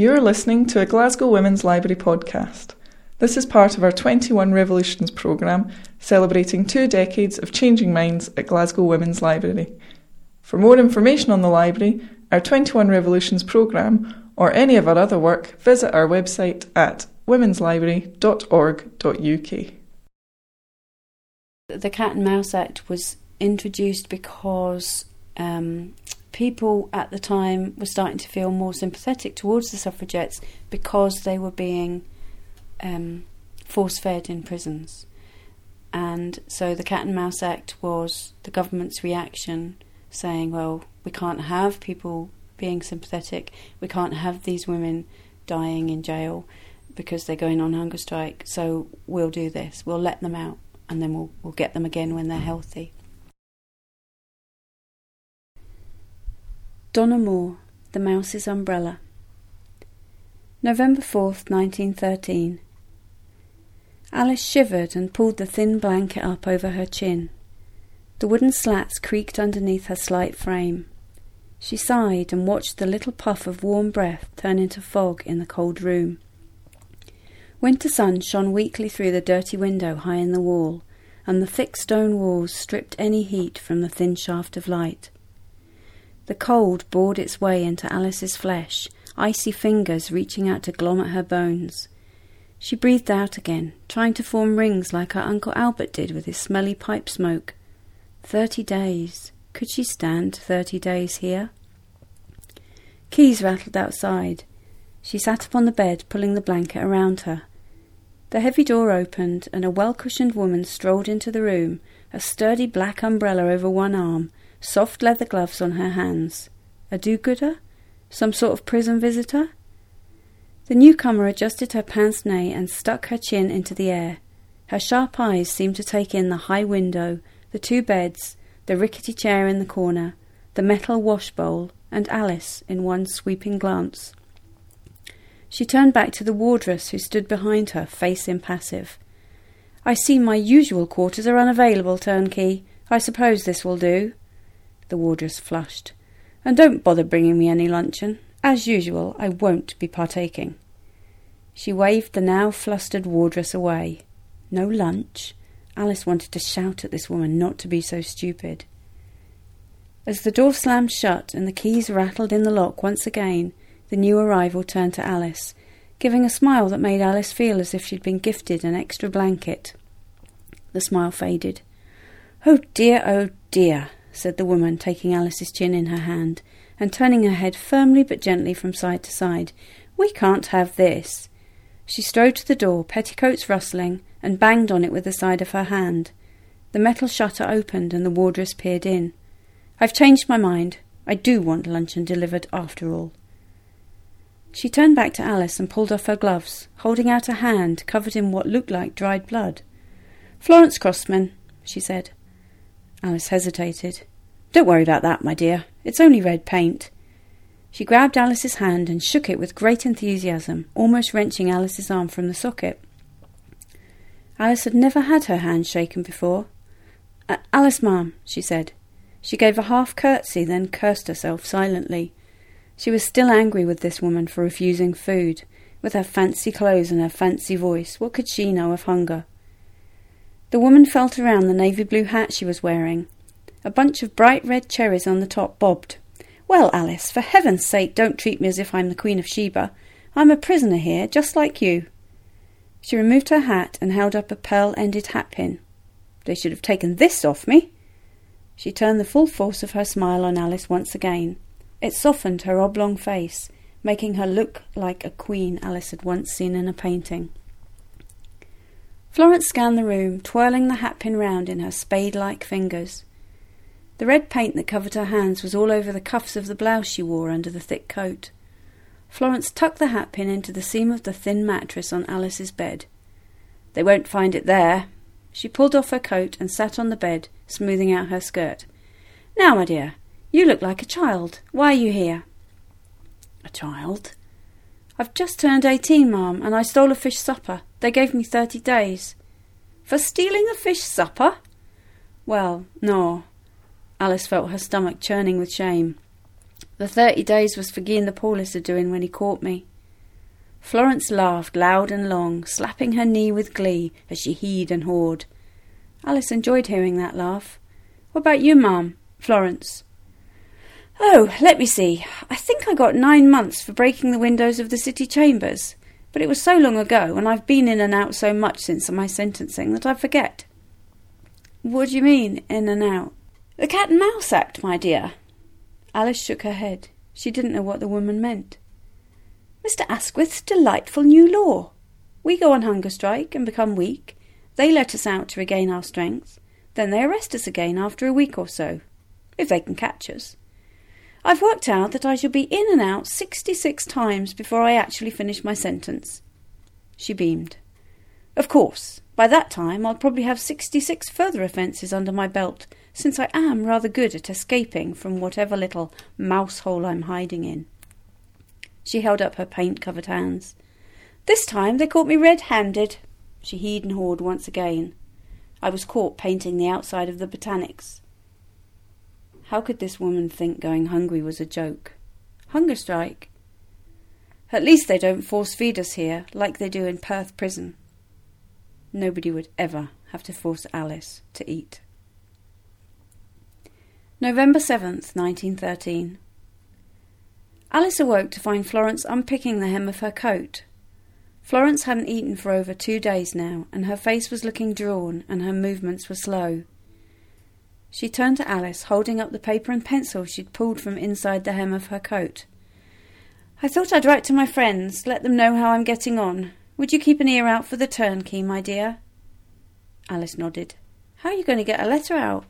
You're listening to a Glasgow Women's Library podcast. This is part of our 21 Revolutions programme, celebrating two decades of changing minds at Glasgow Women's Library. For more information on the library, our 21 Revolutions programme, or any of our other work, visit our website at womenslibrary.org.uk. The Cat and Mouse Act was introduced because um, people at the time were starting to feel more sympathetic towards the suffragettes because they were being um, force fed in prisons. And so the Cat and Mouse Act was the government's reaction saying, well, we can't have people being sympathetic, we can't have these women dying in jail because they're going on hunger strike, so we'll do this, we'll let them out and then we'll, we'll get them again when they're healthy. Donna Moore, The Mouse's Umbrella. November 4th, 1913. Alice shivered and pulled the thin blanket up over her chin. The wooden slats creaked underneath her slight frame. She sighed and watched the little puff of warm breath turn into fog in the cold room. Winter sun shone weakly through the dirty window high in the wall, and the thick stone walls stripped any heat from the thin shaft of light. The cold bored its way into Alice's flesh, icy fingers reaching out to glom at her bones. She breathed out again, trying to form rings like her Uncle Albert did with his smelly pipe smoke. Thirty days. Could she stand thirty days here? Keys rattled outside. She sat upon the bed, pulling the blanket around her. The heavy door opened, and a well cushioned woman strolled into the room, a sturdy black umbrella over one arm, soft leather gloves on her hands. A do gooder? Some sort of prison visitor? The newcomer adjusted her pince nez and stuck her chin into the air. Her sharp eyes seemed to take in the high window, the two beds, the rickety chair in the corner, the metal wash bowl, and Alice in one sweeping glance. She turned back to the wardress who stood behind her, face impassive. I see my usual quarters are unavailable, turnkey. I suppose this will do. The wardress flushed. And don't bother bringing me any luncheon. As usual, I won't be partaking. She waved the now flustered wardress away. No lunch? Alice wanted to shout at this woman not to be so stupid. As the door slammed shut and the keys rattled in the lock once again, the new arrival turned to Alice, giving a smile that made Alice feel as if she'd been gifted an extra blanket. The smile faded. Oh dear, oh dear, said the woman, taking Alice's chin in her hand and turning her head firmly but gently from side to side. We can't have this. She strode to the door, petticoats rustling, and banged on it with the side of her hand. The metal shutter opened and the wardress peered in. I've changed my mind. I do want luncheon delivered after all. She turned back to Alice and pulled off her gloves, holding out a hand covered in what looked like dried blood. Florence Crossman, she said. Alice hesitated. Don't worry about that, my dear. It's only red paint. She grabbed Alice's hand and shook it with great enthusiasm, almost wrenching Alice's arm from the socket. Alice had never had her hand shaken before. Alice, ma'am, she said. She gave a half curtsy, then cursed herself silently. She was still angry with this woman for refusing food. With her fancy clothes and her fancy voice, what could she know of hunger? The woman felt around the navy blue hat she was wearing. A bunch of bright red cherries on the top bobbed. Well, Alice, for heaven's sake, don't treat me as if I'm the Queen of Sheba. I'm a prisoner here, just like you. She removed her hat and held up a pearl ended hatpin. They should have taken this off me. She turned the full force of her smile on Alice once again. It softened her oblong face, making her look like a queen Alice had once seen in a painting. Florence scanned the room, twirling the hatpin round in her spade like fingers. The red paint that covered her hands was all over the cuffs of the blouse she wore under the thick coat. Florence tucked the hatpin into the seam of the thin mattress on Alice's bed. They won't find it there. She pulled off her coat and sat on the bed, smoothing out her skirt. Now, my dear, you look like a child. Why are you here? A child? I've just turned eighteen, ma'am, and I stole a fish supper. They gave me thirty days. For stealing a fish supper? Well, no. Alice felt her stomach churning with shame. The thirty days was for Guy the Paulist doing when he caught me. Florence laughed loud and long, slapping her knee with glee as she heed and hawed. Alice enjoyed hearing that laugh. What about you, ma'am? Florence. Oh, let me see. I think I got nine months for breaking the windows of the city chambers. But it was so long ago, and I've been in and out so much since my sentencing that I forget. What do you mean, in and out? The Cat and Mouse Act, my dear. Alice shook her head. She didn't know what the woman meant. Mr. Asquith's delightful new law. We go on hunger strike and become weak. They let us out to regain our strength. Then they arrest us again after a week or so, if they can catch us. I've worked out that I shall be in and out sixty six times before I actually finish my sentence. She beamed. Of course, by that time I'll probably have sixty six further offences under my belt, since I am rather good at escaping from whatever little mouse hole I'm hiding in. She held up her paint covered hands. This time they caught me red handed. She heed and hawed once again. I was caught painting the outside of the botanics. How could this woman think going hungry was a joke? Hunger strike? At least they don't force feed us here like they do in Perth prison. Nobody would ever have to force Alice to eat. November 7th, 1913. Alice awoke to find Florence unpicking the hem of her coat. Florence hadn't eaten for over two days now, and her face was looking drawn and her movements were slow. She turned to Alice, holding up the paper and pencil she'd pulled from inside the hem of her coat. I thought I'd write to my friends, let them know how I'm getting on. Would you keep an ear out for the turnkey, my dear? Alice nodded. How are you going to get a letter out?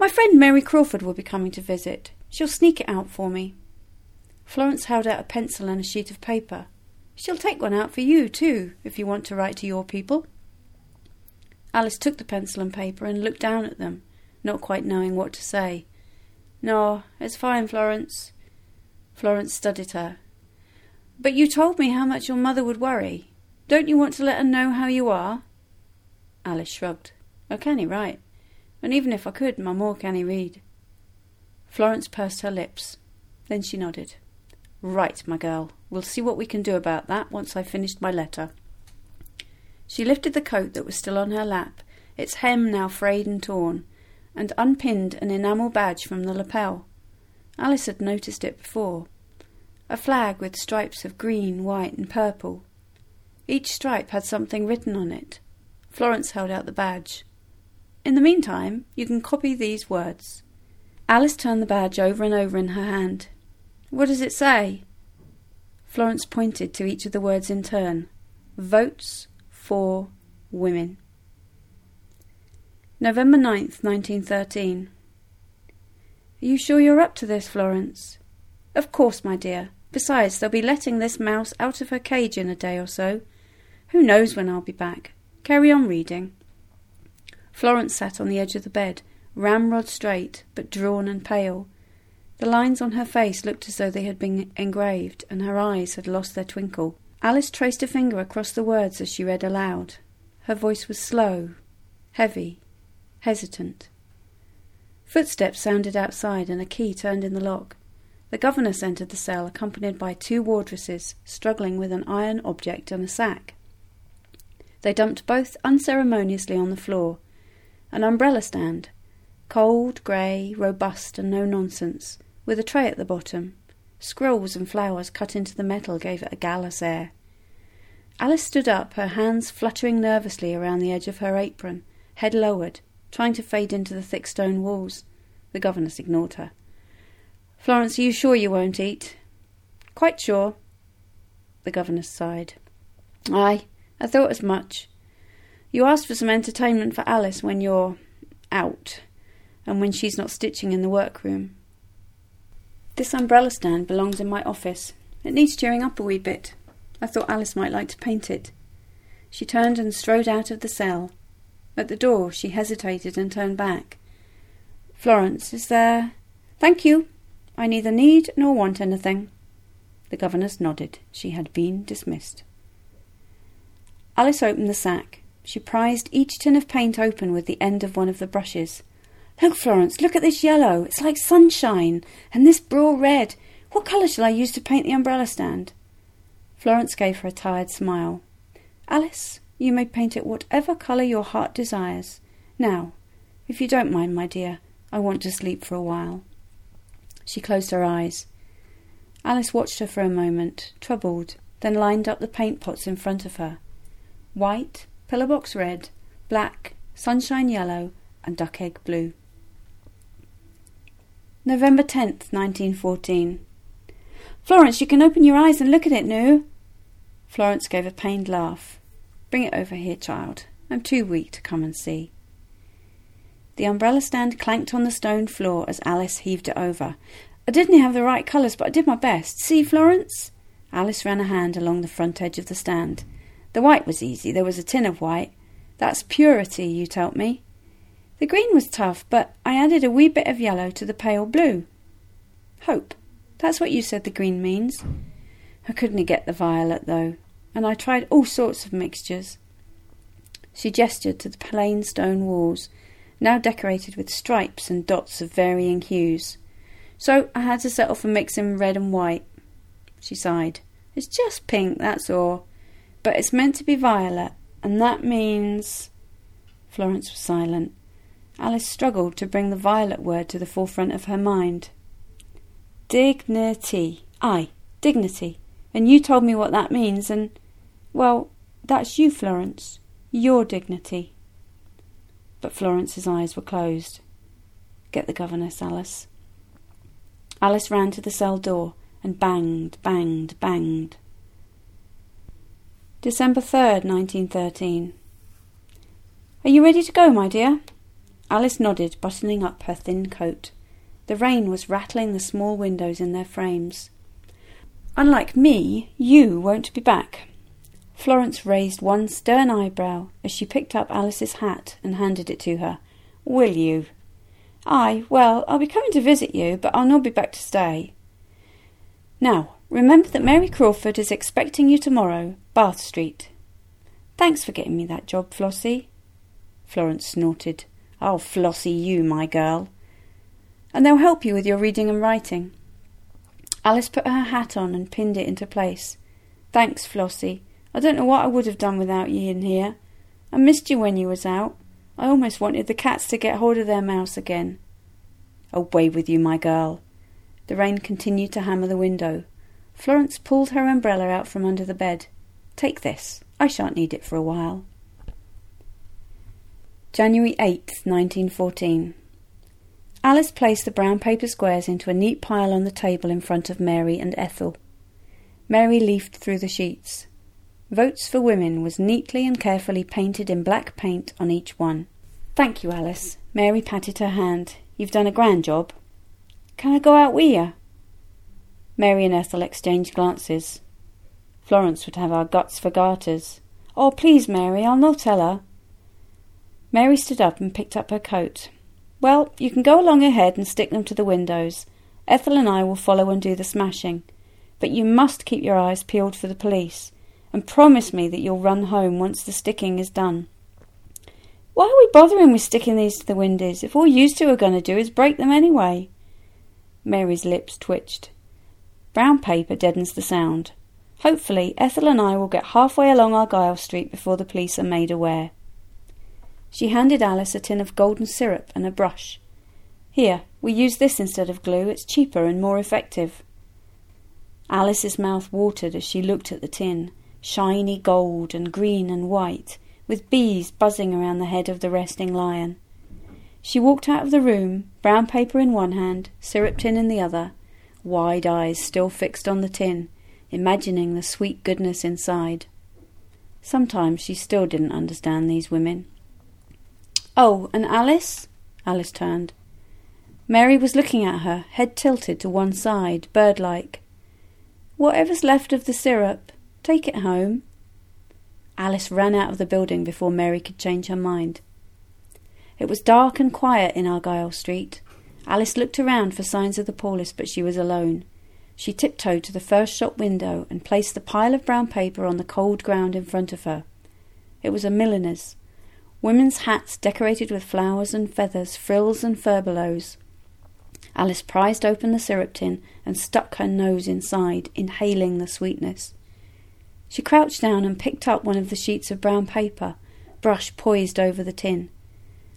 My friend Mary Crawford will be coming to visit. She'll sneak it out for me. Florence held out a pencil and a sheet of paper. She'll take one out for you, too, if you want to write to your people. Alice took the pencil and paper and looked down at them, not quite knowing what to say. No, it's fine, Florence. Florence studied her. But you told me how much your mother would worry. Don't you want to let her know how you are? Alice shrugged. Oh, can he write? And even if I could, my more can he read? Florence pursed her lips. Then she nodded. Right, my girl. We'll see what we can do about that once I've finished my letter. She lifted the coat that was still on her lap, its hem now frayed and torn, and unpinned an enamel badge from the lapel. Alice had noticed it before. A flag with stripes of green, white, and purple. Each stripe had something written on it. Florence held out the badge. In the meantime, you can copy these words. Alice turned the badge over and over in her hand. What does it say? Florence pointed to each of the words in turn. Votes for women. November 9th, 1913. Are you sure you're up to this, Florence? Of course, my dear. Besides, they'll be letting this mouse out of her cage in a day or so. Who knows when I'll be back? Carry on reading. Florence sat on the edge of the bed, ramrod straight, but drawn and pale. The lines on her face looked as though they had been engraved, and her eyes had lost their twinkle. Alice traced a finger across the words as she read aloud. Her voice was slow, heavy, hesitant. Footsteps sounded outside and a key turned in the lock. The governess entered the cell accompanied by two wardresses struggling with an iron object and a sack. They dumped both unceremoniously on the floor. An umbrella stand, cold, grey, robust, and no nonsense, with a tray at the bottom, Scrolls and flowers cut into the metal gave it a gallus air. Alice stood up, her hands fluttering nervously around the edge of her apron, head lowered, trying to fade into the thick stone walls. The governess ignored her. Florence, are you sure you won't eat? Quite sure. The governess sighed. Aye, I thought as much. You asked for some entertainment for Alice when you're out, and when she's not stitching in the workroom. This umbrella stand belongs in my office. It needs cheering up a wee bit. I thought Alice might like to paint it. She turned and strode out of the cell. At the door she hesitated and turned back. Florence, is there? Thank you. I neither need nor want anything. The governess nodded. She had been dismissed. Alice opened the sack. She prized each tin of paint open with the end of one of the brushes. Look, Florence, look at this yellow. It's like sunshine. And this braw red. What colour shall I use to paint the umbrella stand? Florence gave her a tired smile. Alice, you may paint it whatever colour your heart desires. Now, if you don't mind, my dear, I want to sleep for a while. She closed her eyes. Alice watched her for a moment, troubled, then lined up the paint pots in front of her. White, pillar box red, black, sunshine yellow, and duck egg blue. November 10th, 1914. Florence, you can open your eyes and look at it, Nu. Florence gave a pained laugh. Bring it over here, child. I'm too weak to come and see. The umbrella stand clanked on the stone floor as Alice heaved it over. I didn't have the right colours, but I did my best. See, Florence? Alice ran a hand along the front edge of the stand. The white was easy. There was a tin of white. That's purity, you told me. The green was tough, but I added a wee bit of yellow to the pale blue. Hope. That's what you said the green means. I couldn't get the violet, though, and I tried all sorts of mixtures. She gestured to the plain stone walls now decorated with stripes and dots of varying hues. So I had to settle for mixing red and white. She sighed. It's just pink, that's all. But it's meant to be violet, and that means. Florence was silent. Alice struggled to bring the violet word to the forefront of her mind. Dignity. Aye, dignity. And you told me what that means, and. Well, that's you, Florence. Your dignity but Florence's eyes were closed. Get the governess, Alice. Alice ran to the cell door and banged, banged, banged. December 3rd, 1913. Are you ready to go, my dear? Alice nodded, buttoning up her thin coat. The rain was rattling the small windows in their frames. Unlike me, you won't be back. Florence raised one stern eyebrow as she picked up Alice's hat and handed it to her. Will you? Aye, well, I'll be coming to visit you, but I'll not be back to stay. Now, remember that Mary Crawford is expecting you tomorrow, Bath Street. Thanks for getting me that job, Flossie. Florence snorted. Oh, Flossie, you, my girl. And they'll help you with your reading and writing. Alice put her hat on and pinned it into place. Thanks, Flossie. I don't know what I would have done without you in here. I missed you when you was out. I almost wanted the cats to get hold of their mouse again. Away with you, my girl. The rain continued to hammer the window. Florence pulled her umbrella out from under the bed. Take this. I shan't need it for a while. January 8th, 1914. Alice placed the brown paper squares into a neat pile on the table in front of Mary and Ethel. Mary leafed through the sheets. Votes for Women was neatly and carefully painted in black paint on each one. Thank you, Alice. Mary patted her hand. You've done a grand job. Can I go out with you? Mary and Ethel exchanged glances. Florence would have our guts for garters. Oh, please, Mary, I'll not tell her. Mary stood up and picked up her coat. Well, you can go along ahead and stick them to the windows. Ethel and I will follow and do the smashing. But you must keep your eyes peeled for the police and promise me that you'll run home once the sticking is done. Why are we bothering with sticking these to the windows if all you two are going to do is break them anyway? Mary's lips twitched. Brown paper deadens the sound. Hopefully, Ethel and I will get halfway along Argyle Street before the police are made aware. She handed Alice a tin of golden syrup and a brush. Here, we use this instead of glue. It's cheaper and more effective. Alice's mouth watered as she looked at the tin shiny gold and green and white, with bees buzzing around the head of the resting lion. She walked out of the room, brown paper in one hand, syrup tin in the other, wide eyes still fixed on the tin, imagining the sweet goodness inside. Sometimes she still didn't understand these women. Oh, and Alice? Alice turned. Mary was looking at her, head tilted to one side, bird like. Whatever's left of the syrup, Take it home. Alice ran out of the building before Mary could change her mind. It was dark and quiet in Argyle Street. Alice looked around for signs of the police, but she was alone. She tiptoed to the first shop window and placed the pile of brown paper on the cold ground in front of her. It was a milliner's. Women's hats decorated with flowers and feathers, frills and furbelows. Alice prized open the syrup tin and stuck her nose inside, inhaling the sweetness. She crouched down and picked up one of the sheets of brown paper, brush poised over the tin.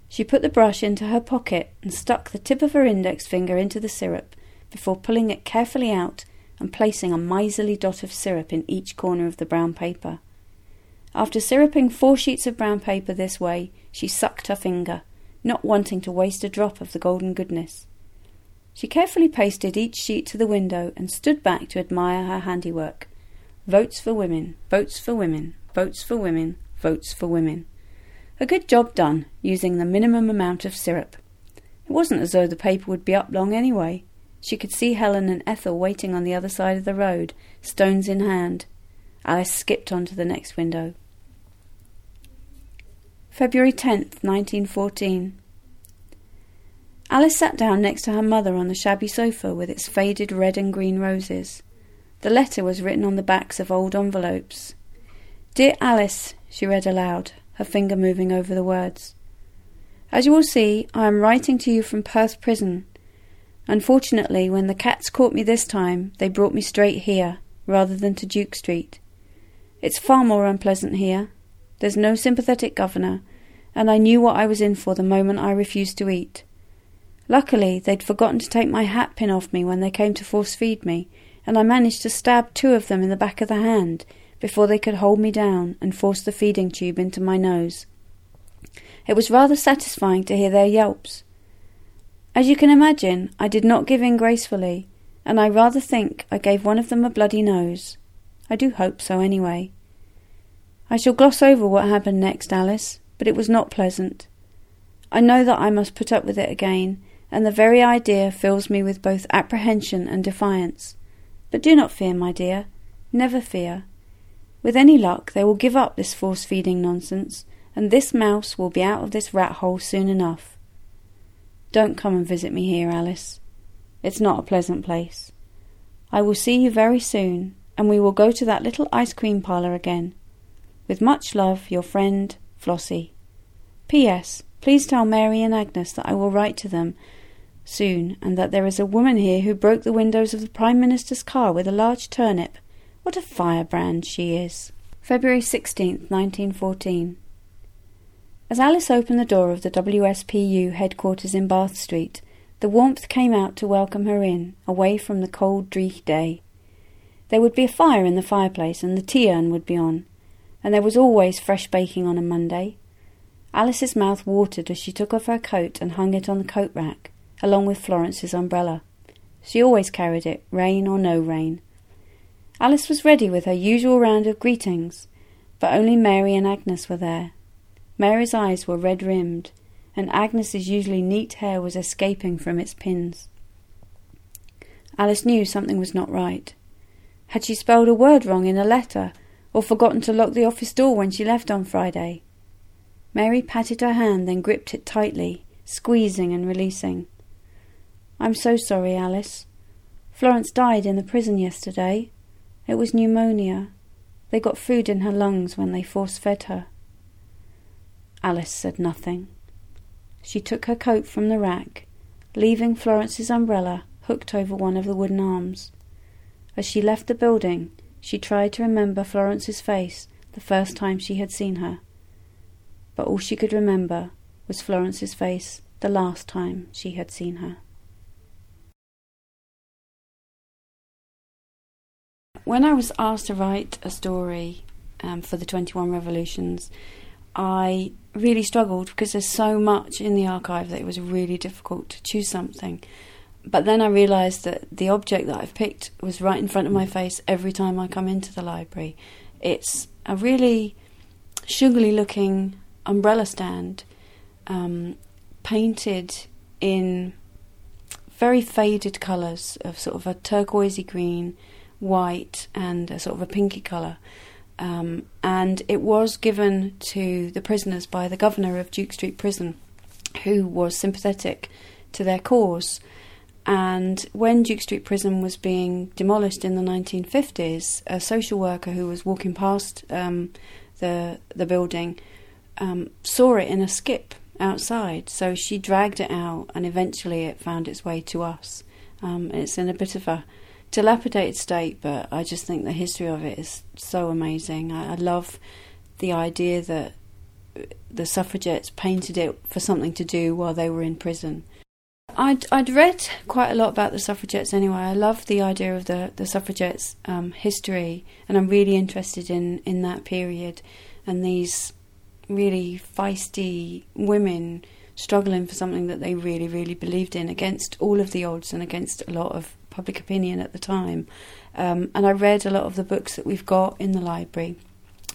She put the brush into her pocket and stuck the tip of her index finger into the syrup before pulling it carefully out and placing a miserly dot of syrup in each corner of the brown paper. After syruping four sheets of brown paper this way, she sucked her finger, not wanting to waste a drop of the golden goodness. She carefully pasted each sheet to the window and stood back to admire her handiwork. Votes for women, votes for women, votes for women, votes for women. A good job done, using the minimum amount of syrup. It wasn't as though the paper would be up long anyway. She could see Helen and Ethel waiting on the other side of the road, stones in hand. Alice skipped on to the next window. February 10th, 1914. Alice sat down next to her mother on the shabby sofa with its faded red and green roses. The letter was written on the backs of old envelopes. Dear Alice, she read aloud, her finger moving over the words. As you will see, I am writing to you from Perth Prison. Unfortunately, when the cats caught me this time, they brought me straight here, rather than to Duke Street. It's far more unpleasant here. There's no sympathetic governor, and I knew what I was in for the moment I refused to eat. Luckily, they'd forgotten to take my hat pin off me when they came to force feed me, and I managed to stab two of them in the back of the hand before they could hold me down and force the feeding tube into my nose. It was rather satisfying to hear their yelps. As you can imagine, I did not give in gracefully, and I rather think I gave one of them a bloody nose. I do hope so, anyway. I shall gloss over what happened next, Alice, but it was not pleasant. I know that I must put up with it again, and the very idea fills me with both apprehension and defiance. But do not fear, my dear, never fear. With any luck, they will give up this force feeding nonsense, and this mouse will be out of this rat hole soon enough. Don't come and visit me here, Alice. It's not a pleasant place. I will see you very soon, and we will go to that little ice cream parlour again. With much love, your friend, Flossie. P.S. Please tell Mary and Agnes that I will write to them soon, and that there is a woman here who broke the windows of the Prime Minister's car with a large turnip. What a firebrand she is! February 16th, 1914. As Alice opened the door of the WSPU headquarters in Bath Street, the warmth came out to welcome her in, away from the cold, dreary day. There would be a fire in the fireplace, and the tea urn would be on, and there was always fresh baking on a Monday. Alice's mouth watered as she took off her coat and hung it on the coat rack, along with Florence's umbrella. She always carried it, rain or no rain. Alice was ready with her usual round of greetings, but only Mary and Agnes were there, Mary's eyes were red rimmed, and Agnes's usually neat hair was escaping from its pins. Alice knew something was not right. Had she spelled a word wrong in a letter, or forgotten to lock the office door when she left on Friday? Mary patted her hand, then gripped it tightly, squeezing and releasing. I'm so sorry, Alice. Florence died in the prison yesterday. It was pneumonia. They got food in her lungs when they force fed her. Alice said nothing. She took her coat from the rack, leaving Florence's umbrella hooked over one of the wooden arms. As she left the building, she tried to remember Florence's face the first time she had seen her. But all she could remember was Florence's face the last time she had seen her. When I was asked to write a story um, for the 21 Revolutions, I really struggled because there's so much in the archive that it was really difficult to choose something. But then I realised that the object that I've picked was right in front of my face every time I come into the library. It's a really sugary looking umbrella stand um, painted in very faded colours of sort of a turquoisey green, white, and a sort of a pinky colour. Um, and it was given to the prisoners by the governor of Duke Street Prison, who was sympathetic to their cause. And when Duke Street Prison was being demolished in the 1950s, a social worker who was walking past um, the the building um, saw it in a skip outside. So she dragged it out, and eventually it found its way to us. Um, it's in a bit of a dilapidated state, but I just think the history of it is so amazing. I, I love the idea that the suffragettes painted it for something to do while they were in prison. I'd, I'd read quite a lot about the suffragettes anyway. I love the idea of the, the suffragettes' um, history, and I'm really interested in, in that period and these really feisty women struggling for something that they really, really believed in against all of the odds and against a lot of public opinion at the time. Um, and I read a lot of the books that we've got in the library.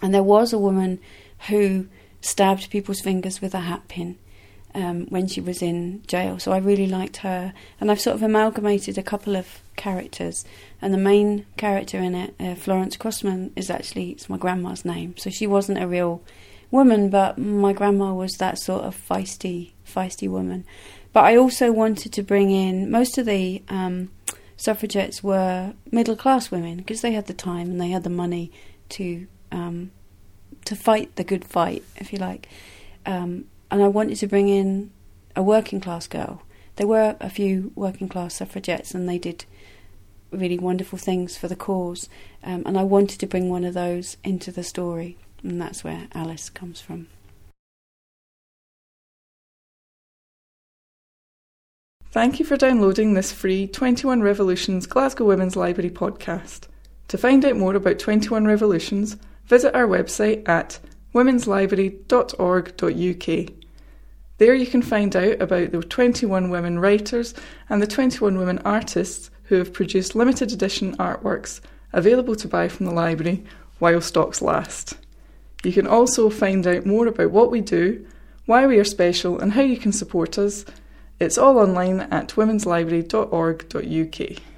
And there was a woman who stabbed people's fingers with a hat pin um, when she was in jail. So I really liked her. And I've sort of amalgamated a couple of characters. And the main character in it, uh, Florence Crossman, is actually it's my grandma's name. So she wasn't a real woman, but my grandma was that sort of feisty, feisty woman. But I also wanted to bring in most of the um, suffragettes were middle class women because they had the time and they had the money to um, to fight the good fight, if you like. Um, and I wanted to bring in a working class girl. There were a few working class suffragettes, and they did really wonderful things for the cause. Um, and I wanted to bring one of those into the story, and that's where Alice comes from. Thank you for downloading this free 21 Revolutions Glasgow Women's Library podcast. To find out more about 21 Revolutions, visit our website at womenslibrary.org.uk. There you can find out about the 21 women writers and the 21 women artists who have produced limited edition artworks available to buy from the library while stocks last. You can also find out more about what we do, why we are special, and how you can support us. It's all online at womenslibrary.org.uk.